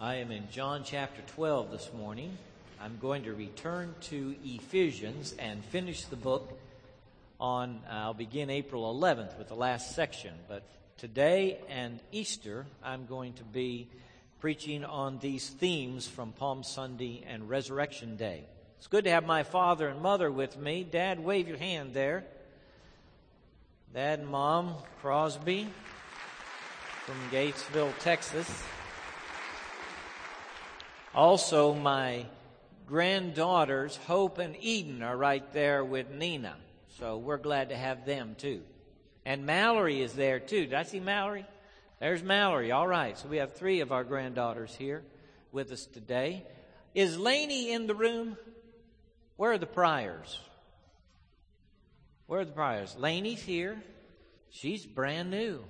I am in John chapter 12 this morning. I'm going to return to Ephesians and finish the book on, I'll begin April 11th with the last section. But today and Easter, I'm going to be preaching on these themes from Palm Sunday and Resurrection Day. It's good to have my father and mother with me. Dad, wave your hand there. Dad and Mom Crosby from Gatesville, Texas. Also, my granddaughters, Hope and Eden, are right there with Nina. So we're glad to have them too. And Mallory is there too. Did I see Mallory? There's Mallory. All right. So we have three of our granddaughters here with us today. Is Laney in the room? Where are the Pryors? Where are the Pryors? Laney's here. She's brand new.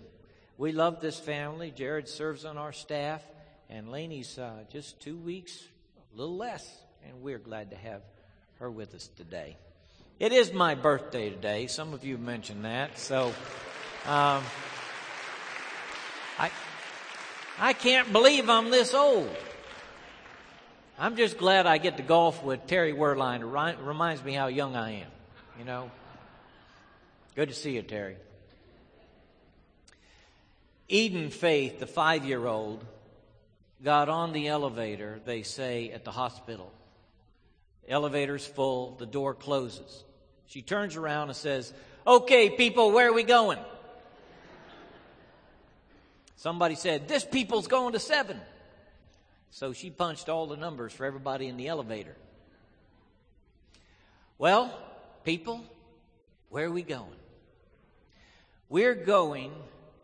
We love this family. Jared serves on our staff, and Laney's uh, just two weeks, a little less, and we're glad to have her with us today. It is my birthday today. Some of you mentioned that, so um, I I can't believe I'm this old. I'm just glad I get to golf with Terry Werline. It reminds me how young I am. You know. Good to see you, Terry. Eden Faith, the five year old, got on the elevator, they say, at the hospital. The elevator's full, the door closes. She turns around and says, Okay, people, where are we going? Somebody said, This people's going to seven. So she punched all the numbers for everybody in the elevator. Well, people, where are we going? We're going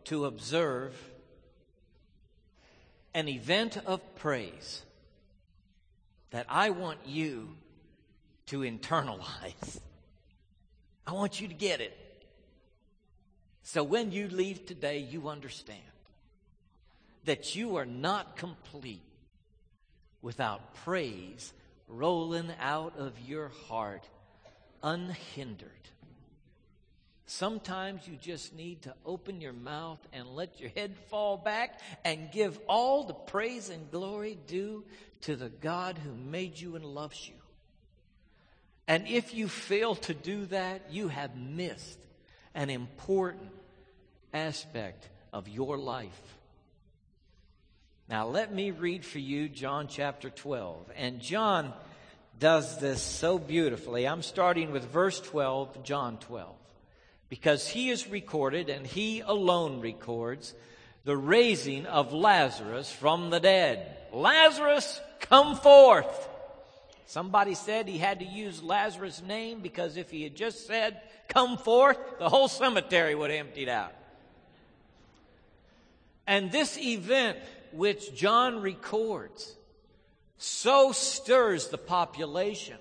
to observe an event of praise that I want you to internalize. I want you to get it. So when you leave today, you understand that you are not complete without praise rolling out of your heart unhindered. Sometimes you just need to open your mouth and let your head fall back and give all the praise and glory due to the God who made you and loves you. And if you fail to do that, you have missed an important aspect of your life. Now, let me read for you John chapter 12. And John does this so beautifully. I'm starting with verse 12, John 12 because he is recorded and he alone records the raising of Lazarus from the dead. Lazarus, come forth. Somebody said he had to use Lazarus' name because if he had just said, come forth, the whole cemetery would have emptied out. And this event, which John records, so stirs the population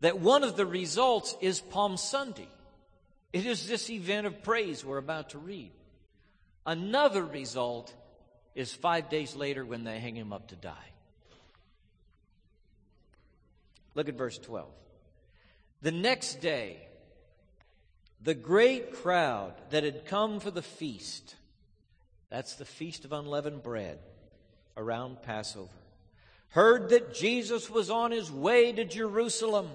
that one of the results is Palm Sunday. It is this event of praise we're about to read. Another result is five days later when they hang him up to die. Look at verse 12. The next day, the great crowd that had come for the feast, that's the feast of unleavened bread around Passover, heard that Jesus was on his way to Jerusalem.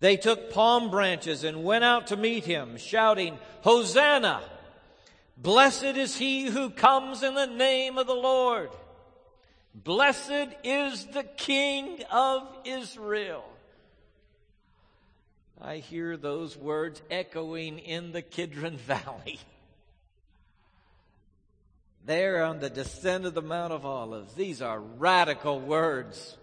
They took palm branches and went out to meet him, shouting, Hosanna! Blessed is he who comes in the name of the Lord. Blessed is the King of Israel. I hear those words echoing in the Kidron Valley. There on the descent of the Mount of Olives. These are radical words.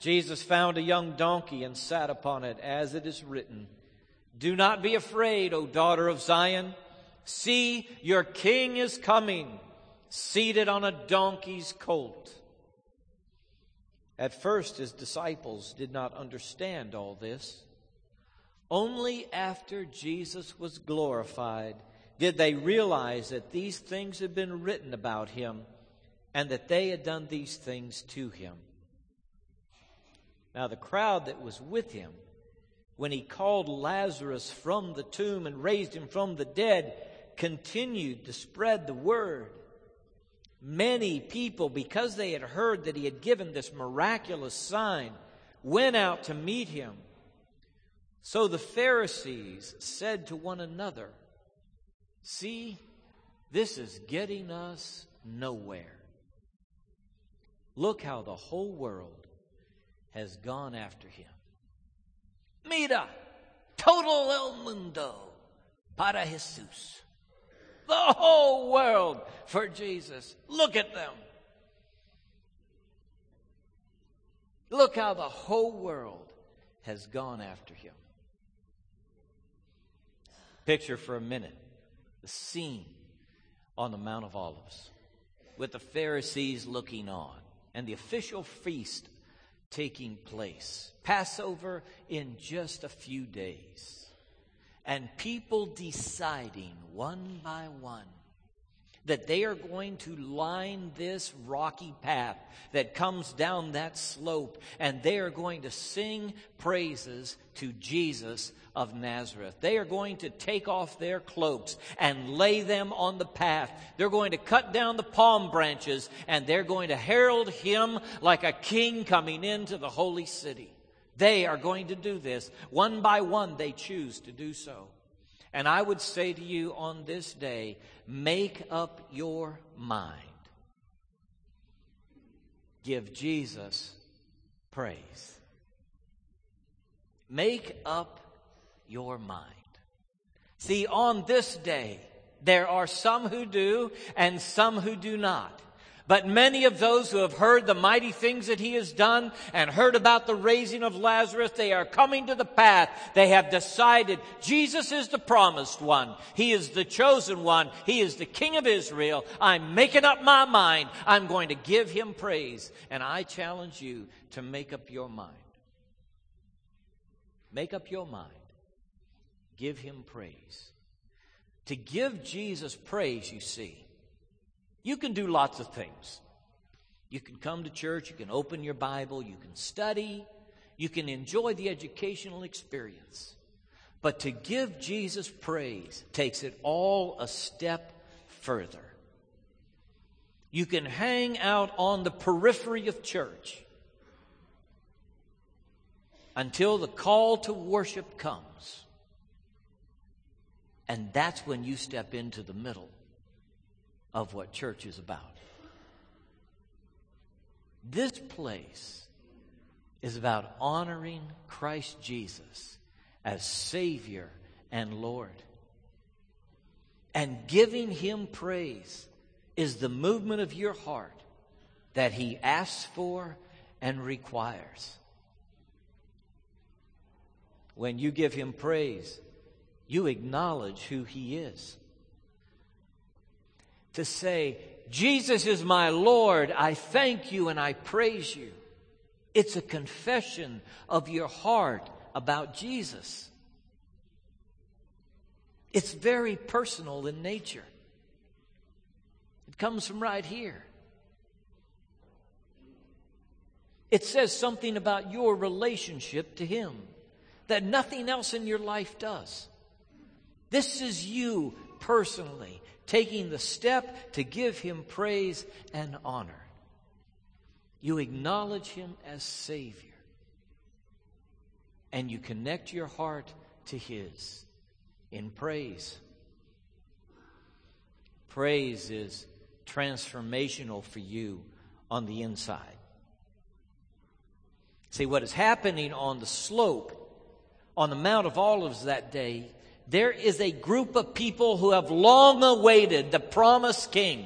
Jesus found a young donkey and sat upon it, as it is written, Do not be afraid, O daughter of Zion. See, your king is coming, seated on a donkey's colt. At first, his disciples did not understand all this. Only after Jesus was glorified did they realize that these things had been written about him and that they had done these things to him. Now, the crowd that was with him, when he called Lazarus from the tomb and raised him from the dead, continued to spread the word. Many people, because they had heard that he had given this miraculous sign, went out to meet him. So the Pharisees said to one another, See, this is getting us nowhere. Look how the whole world has gone after him. Mira, todo el mundo para Jesús. The whole world for Jesus. Look at them. Look how the whole world has gone after him. Picture for a minute the scene on the Mount of Olives with the Pharisees looking on and the official feast taking place. Passover in just a few days. And people deciding one by one that they are going to line this rocky path that comes down that slope and they are going to sing praises to Jesus of Nazareth. They are going to take off their cloaks and lay them on the path. They're going to cut down the palm branches and they're going to herald him like a king coming into the holy city. They are going to do this. One by one, they choose to do so. And I would say to you on this day, make up your mind. Give Jesus praise. Make up your mind. See, on this day, there are some who do and some who do not. But many of those who have heard the mighty things that he has done and heard about the raising of Lazarus, they are coming to the path. They have decided Jesus is the promised one. He is the chosen one. He is the king of Israel. I'm making up my mind. I'm going to give him praise. And I challenge you to make up your mind. Make up your mind. Give him praise. To give Jesus praise, you see, you can do lots of things. You can come to church, you can open your Bible, you can study, you can enjoy the educational experience. But to give Jesus praise takes it all a step further. You can hang out on the periphery of church until the call to worship comes. And that's when you step into the middle of what church is about. This place is about honoring Christ Jesus as Savior and Lord. And giving Him praise is the movement of your heart that He asks for and requires. When you give Him praise, you acknowledge who He is to say, Jesus is my Lord. I thank you and I praise you. It's a confession of your heart about Jesus. It's very personal in nature. It comes from right here. It says something about your relationship to Him that nothing else in your life does. This is you personally taking the step to give him praise and honor. You acknowledge him as Savior. And you connect your heart to his in praise. Praise is transformational for you on the inside. See, what is happening on the slope, on the Mount of Olives that day, there is a group of people who have long awaited the promised king,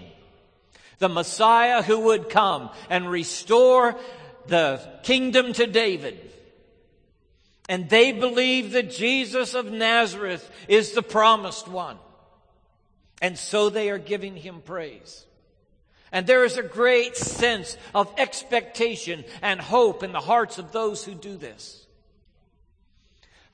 the Messiah who would come and restore the kingdom to David. And they believe that Jesus of Nazareth is the promised one. And so they are giving him praise. And there is a great sense of expectation and hope in the hearts of those who do this.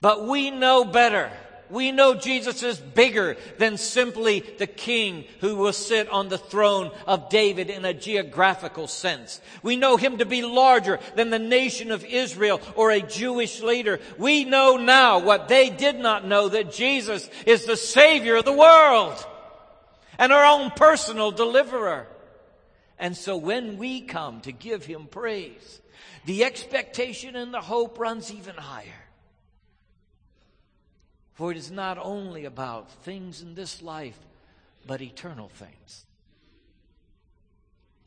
But we know better. We know Jesus is bigger than simply the king who will sit on the throne of David in a geographical sense. We know him to be larger than the nation of Israel or a Jewish leader. We know now what they did not know that Jesus is the Savior of the world and our own personal deliverer. And so when we come to give him praise, the expectation and the hope runs even higher. For it is not only about things in this life, but eternal things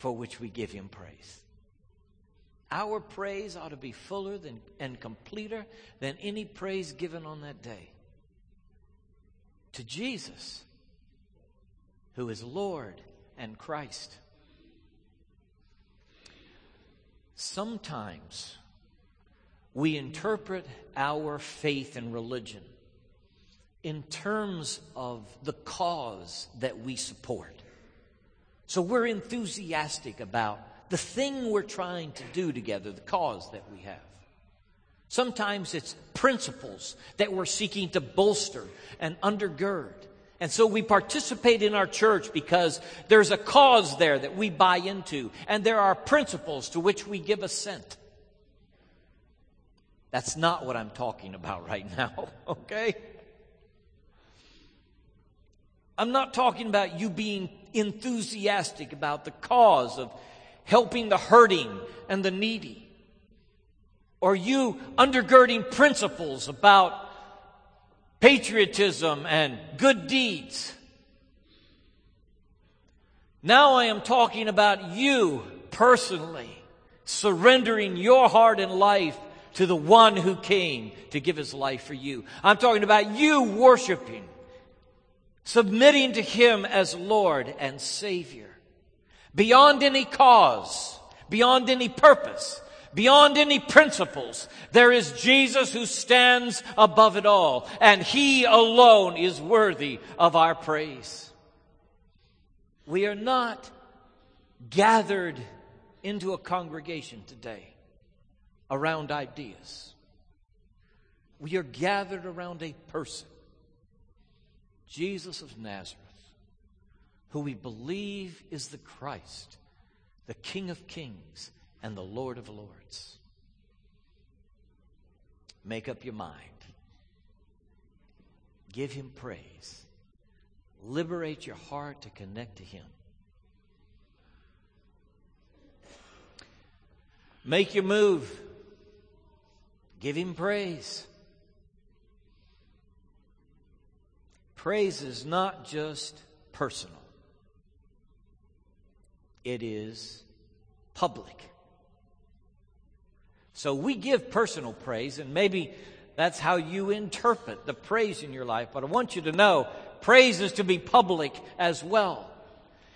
for which we give him praise. Our praise ought to be fuller than, and completer than any praise given on that day. To Jesus, who is Lord and Christ. Sometimes we interpret our faith and religion in terms of the cause that we support. So we're enthusiastic about the thing we're trying to do together, the cause that we have. Sometimes it's principles that we're seeking to bolster and undergird. And so we participate in our church because there's a cause there that we buy into, and there are principles to which we give assent. That's not what I'm talking about right now, okay? I'm not talking about you being enthusiastic about the cause of helping the hurting and the needy. Or you undergirding principles about patriotism and good deeds. Now I am talking about you personally surrendering your heart and life to the one who came to give his life for you. I'm talking about you worshiping, submitting to him as Lord and Savior beyond any cause, beyond any purpose, beyond any principles. There is Jesus who stands above it all, and He alone is worthy of our praise. We are not gathered into a congregation today around ideas. We are gathered around a person, Jesus of Nazareth who we believe is the Christ, the King of kings and the Lord of lords. Make up your mind. Give him praise. Liberate your heart to connect to him. Make your move. Give him praise. Praise is not just personal it is public. So we give personal praise, and maybe that's how you interpret the praise in your life. But I want you to know praise is to be public as well.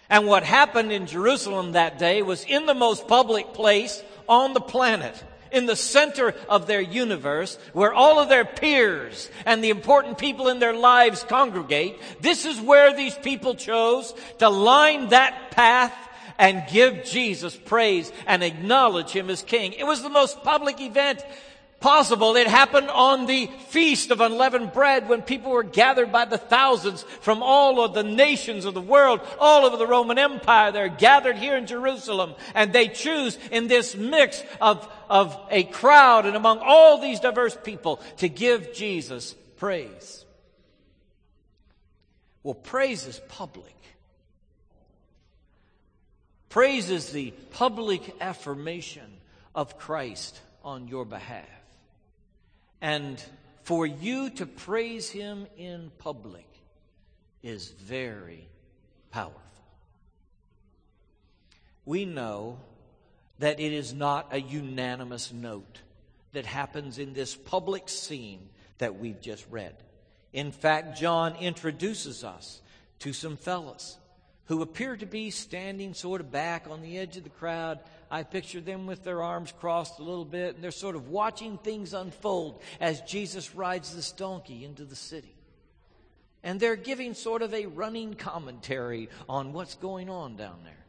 And what happened in Jerusalem that day was in the most public place on the planet, in the center of their universe, where all of their peers and the important people in their lives congregate. This is where these people chose to line that path and give Jesus praise and acknowledge him as king. It was the most public event possible. It happened on the feast of unleavened bread when people were gathered by the thousands from all of the nations of the world, all over the Roman Empire. They're gathered here in Jerusalem and they choose in this mix of, of a crowd and among all these diverse people to give Jesus praise. Well, praise is public. Praise is the public affirmation of Christ on your behalf. And for you to praise Him in public is very powerful. We know that it is not a unanimous note that happens in this public scene that we've just read. In fact, John introduces us to some fellows who appear to be standing sort of back on the edge of the crowd. I picture them with their arms crossed a little bit, and they're sort of watching things unfold as Jesus rides this donkey into the city. And they're giving sort of a running commentary on what's going on down there.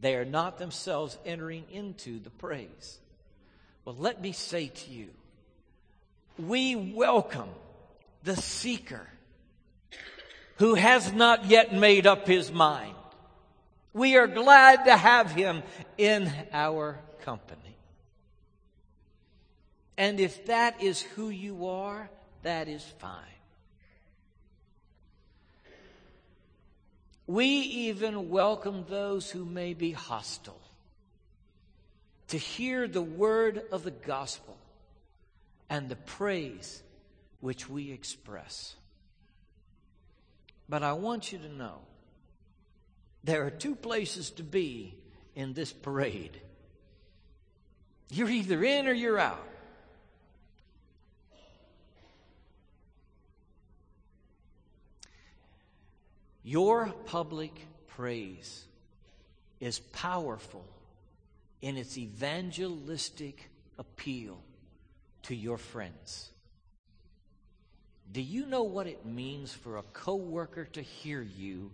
They are not themselves entering into the praise. Well, let me say to you, we welcome the seeker who has not yet made up his mind. We are glad to have him in our company. And if that is who you are, that is fine. We even welcome those who may be hostile to hear the word of the gospel and the praise which we express. But I want you to know there are two places to be in this parade. You're either in or you're out. Your public praise is powerful in its evangelistic appeal to your friends. Do you know what it means for a coworker to hear you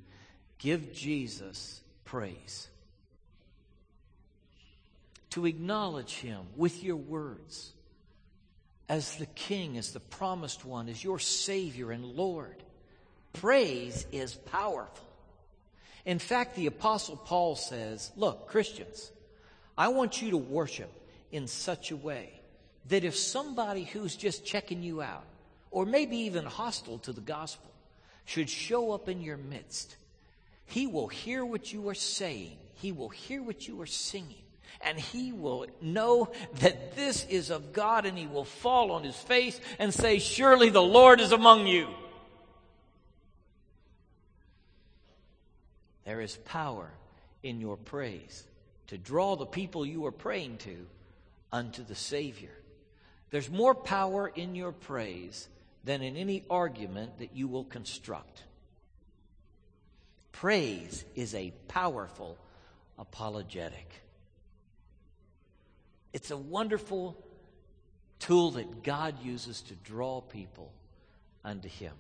give Jesus praise? To acknowledge him with your words as the king, as the promised one, as your savior and Lord. Praise is powerful. In fact, the apostle Paul says, look, Christians, I want you to worship in such a way that if somebody who's just checking you out, or maybe even hostile to the gospel, should show up in your midst, he will hear what you are saying, he will hear what you are singing, and he will know that this is of God, and he will fall on his face and say, Surely the Lord is among you. There is power in your praise to draw the people you are praying to unto the Savior. There's more power in your praise than in any argument that you will construct. Praise is a powerful apologetic. It's a wonderful tool that God uses to draw people unto Him.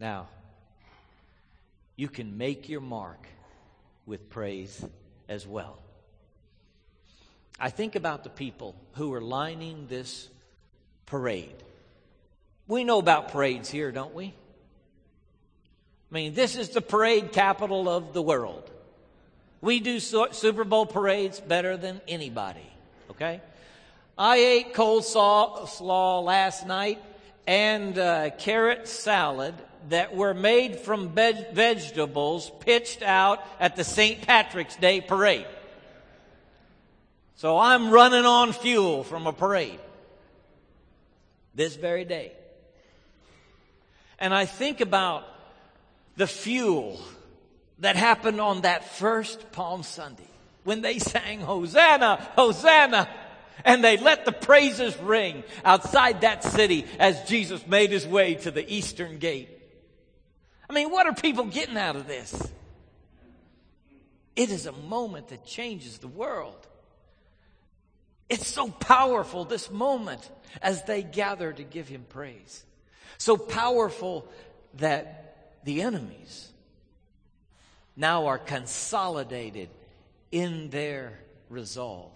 Now, you can make your mark with praise as well. I think about the people who are lining this parade. We know about parades here, don't we? I mean, this is the parade capital of the world. We do Super Bowl parades better than anybody, okay? I ate coleslaw last night and uh, carrot salad that were made from veg- vegetables pitched out at the St. Patrick's Day parade. So I'm running on fuel from a parade this very day. And I think about the fuel that happened on that first Palm Sunday when they sang Hosanna, Hosanna. And they let the praises ring outside that city as Jesus made his way to the eastern gate. I mean, what are people getting out of this? It is a moment that changes the world. It's so powerful, this moment, as they gather to give him praise. So powerful that the enemies now are consolidated in their resolve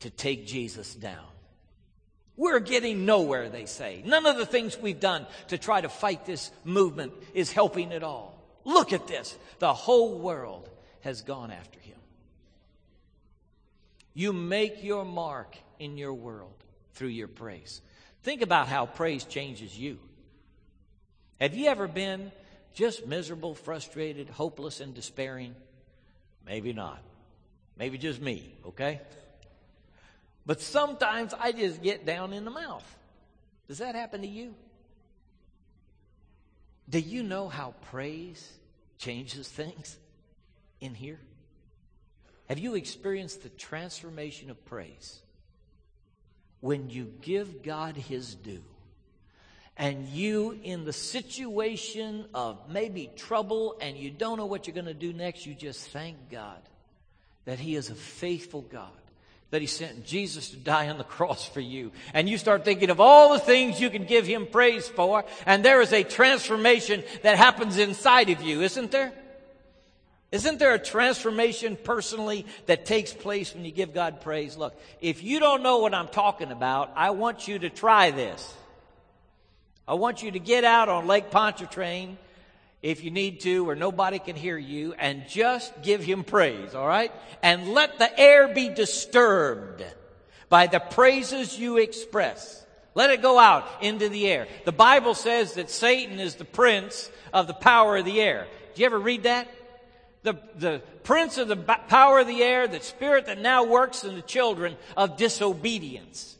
to take Jesus down. We're getting nowhere, they say. None of the things we've done to try to fight this movement is helping at all. Look at this. The whole world has gone after him. You make your mark in your world through your praise. Think about how praise changes you. Have you ever been just miserable, frustrated, hopeless, and despairing? Maybe not. Maybe just me, okay? But sometimes I just get down in the mouth. Does that happen to you? Do you know how praise changes things in here? Have you experienced the transformation of praise? When you give God his due, and you in the situation of maybe trouble and you don't know what you're going to do next, you just thank God that he is a faithful God that he sent Jesus to die on the cross for you. And you start thinking of all the things you can give him praise for, and there is a transformation that happens inside of you, isn't there? Isn't there a transformation personally that takes place when you give God praise? Look, if you don't know what I'm talking about, I want you to try this. I want you to get out on Lake Pontchartrain if you need to, where nobody can hear you, and just give him praise, all right? And let the air be disturbed by the praises you express. Let it go out into the air. The Bible says that Satan is the prince of the power of the air. Did you ever read that? The, the prince of the power of the air, the spirit that now works in the children of disobedience.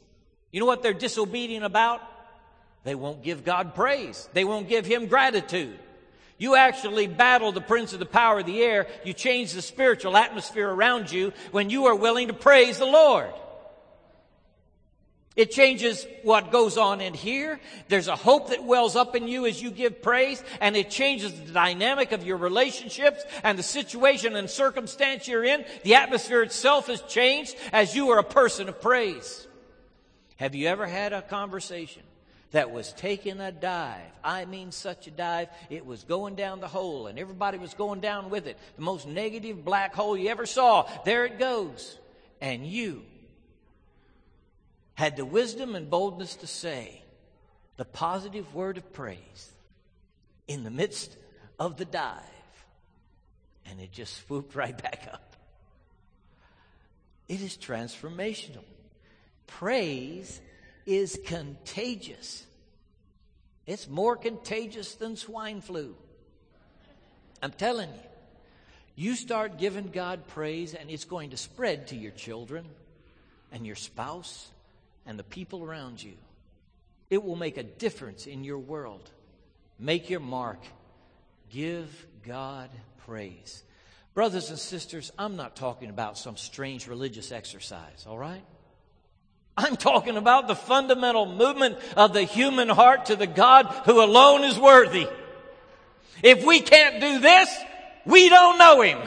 You know what they're disobedient about? They won't give God praise. They won't give Him gratitude. You actually battle the prince of the power of the air. You change the spiritual atmosphere around you when you are willing to praise the Lord. It changes what goes on in here. There's a hope that wells up in you as you give praise, and it changes the dynamic of your relationships and the situation and circumstance you're in. The atmosphere itself is changed as you are a person of praise. Have you ever had a conversation that was taking a dive? I mean, such a dive. It was going down the hole, and everybody was going down with it. The most negative black hole you ever saw. There it goes. And you had the wisdom and boldness to say the positive word of praise in the midst of the dive, and it just swooped right back up. It is transformational. Praise is contagious. It's more contagious than swine flu. I'm telling you. You start giving God praise, and it's going to spread to your children and your spouse and the people around you. It will make a difference in your world. Make your mark. Give God praise. Brothers and sisters, I'm not talking about some strange religious exercise, all right? I'm talking about the fundamental movement of the human heart to the God who alone is worthy. If we can't do this, we don't know Him.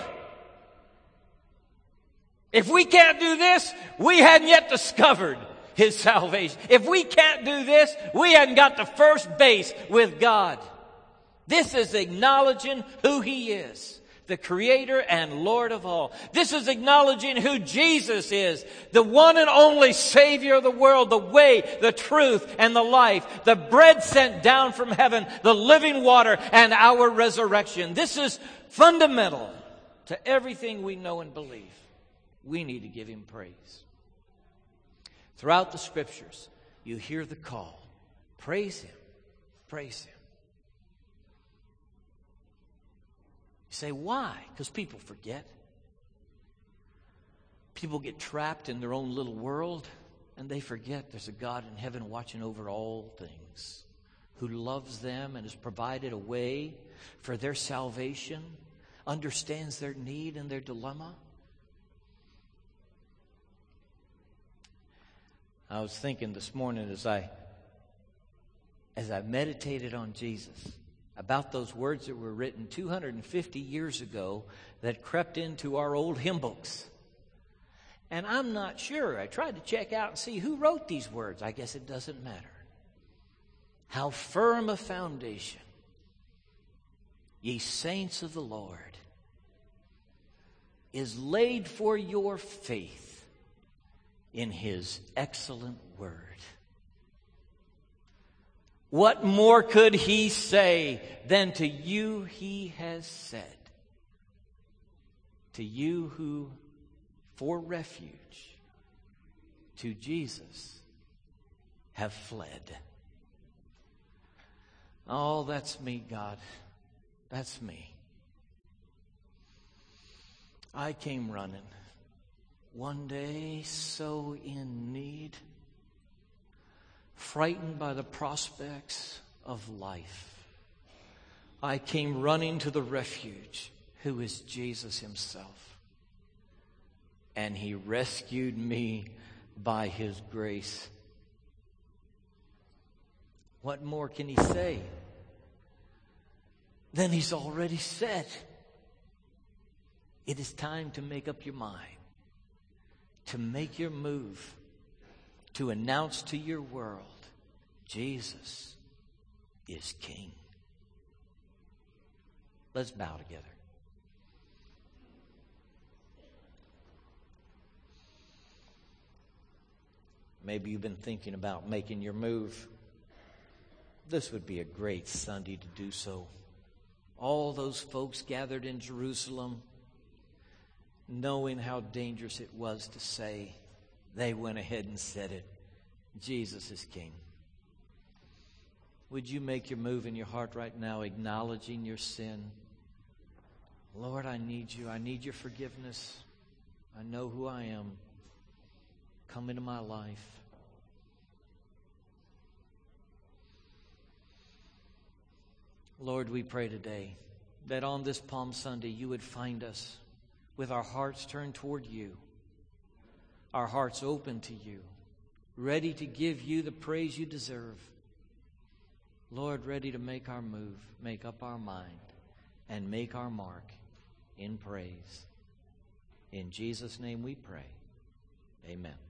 If we can't do this, we hadn't yet discovered his salvation. If we can't do this, we haven't got the first base with God. This is acknowledging who He is the creator and Lord of all. This is acknowledging who Jesus is, the one and only Savior of the world, the way, the truth, and the life, the bread sent down from heaven, the living water, and our resurrection. This is fundamental to everything we know and believe. We need to give Him praise. Throughout the scriptures, you hear the call praise Him, praise Him. You say, why? Because people forget. People get trapped in their own little world and they forget there's a God in heaven watching over all things who loves them and has provided a way for their salvation, understands their need and their dilemma. I was thinking this morning as I as I meditated on Jesus about those words that were written 250 years ago that crept into our old hymn books. And I'm not sure. I tried to check out and see who wrote these words. I guess it doesn't matter. How firm a foundation, ye saints of the Lord, is laid for your faith in his excellent word. What more could he say than to you he has said? To you who, for refuge, to Jesus have fled. Oh, that's me, God. That's me. I came running one day so in need, frightened by the prospects of life. I came running to the refuge, who is Jesus Himself. And He rescued me by His grace. What more can He say? Then He's already said. It is time to make up your mind to make your move, to announce to your world Jesus is King. Let's bow together. Maybe you've been thinking about making your move. This would be a great Sunday to do so. All those folks gathered in Jerusalem knowing how dangerous it was to say, they went ahead and said it. Jesus is King. Would you make your move in your heart right now, acknowledging your sin? Lord, I need you. I need your forgiveness. I know who I am. Come into my life. Lord, we pray today that on this Palm Sunday you would find us with our hearts turned toward you, our hearts open to you, ready to give you the praise you deserve. Lord, ready to make our move, make up our mind, and make our mark in praise. In Jesus' name we pray. Amen.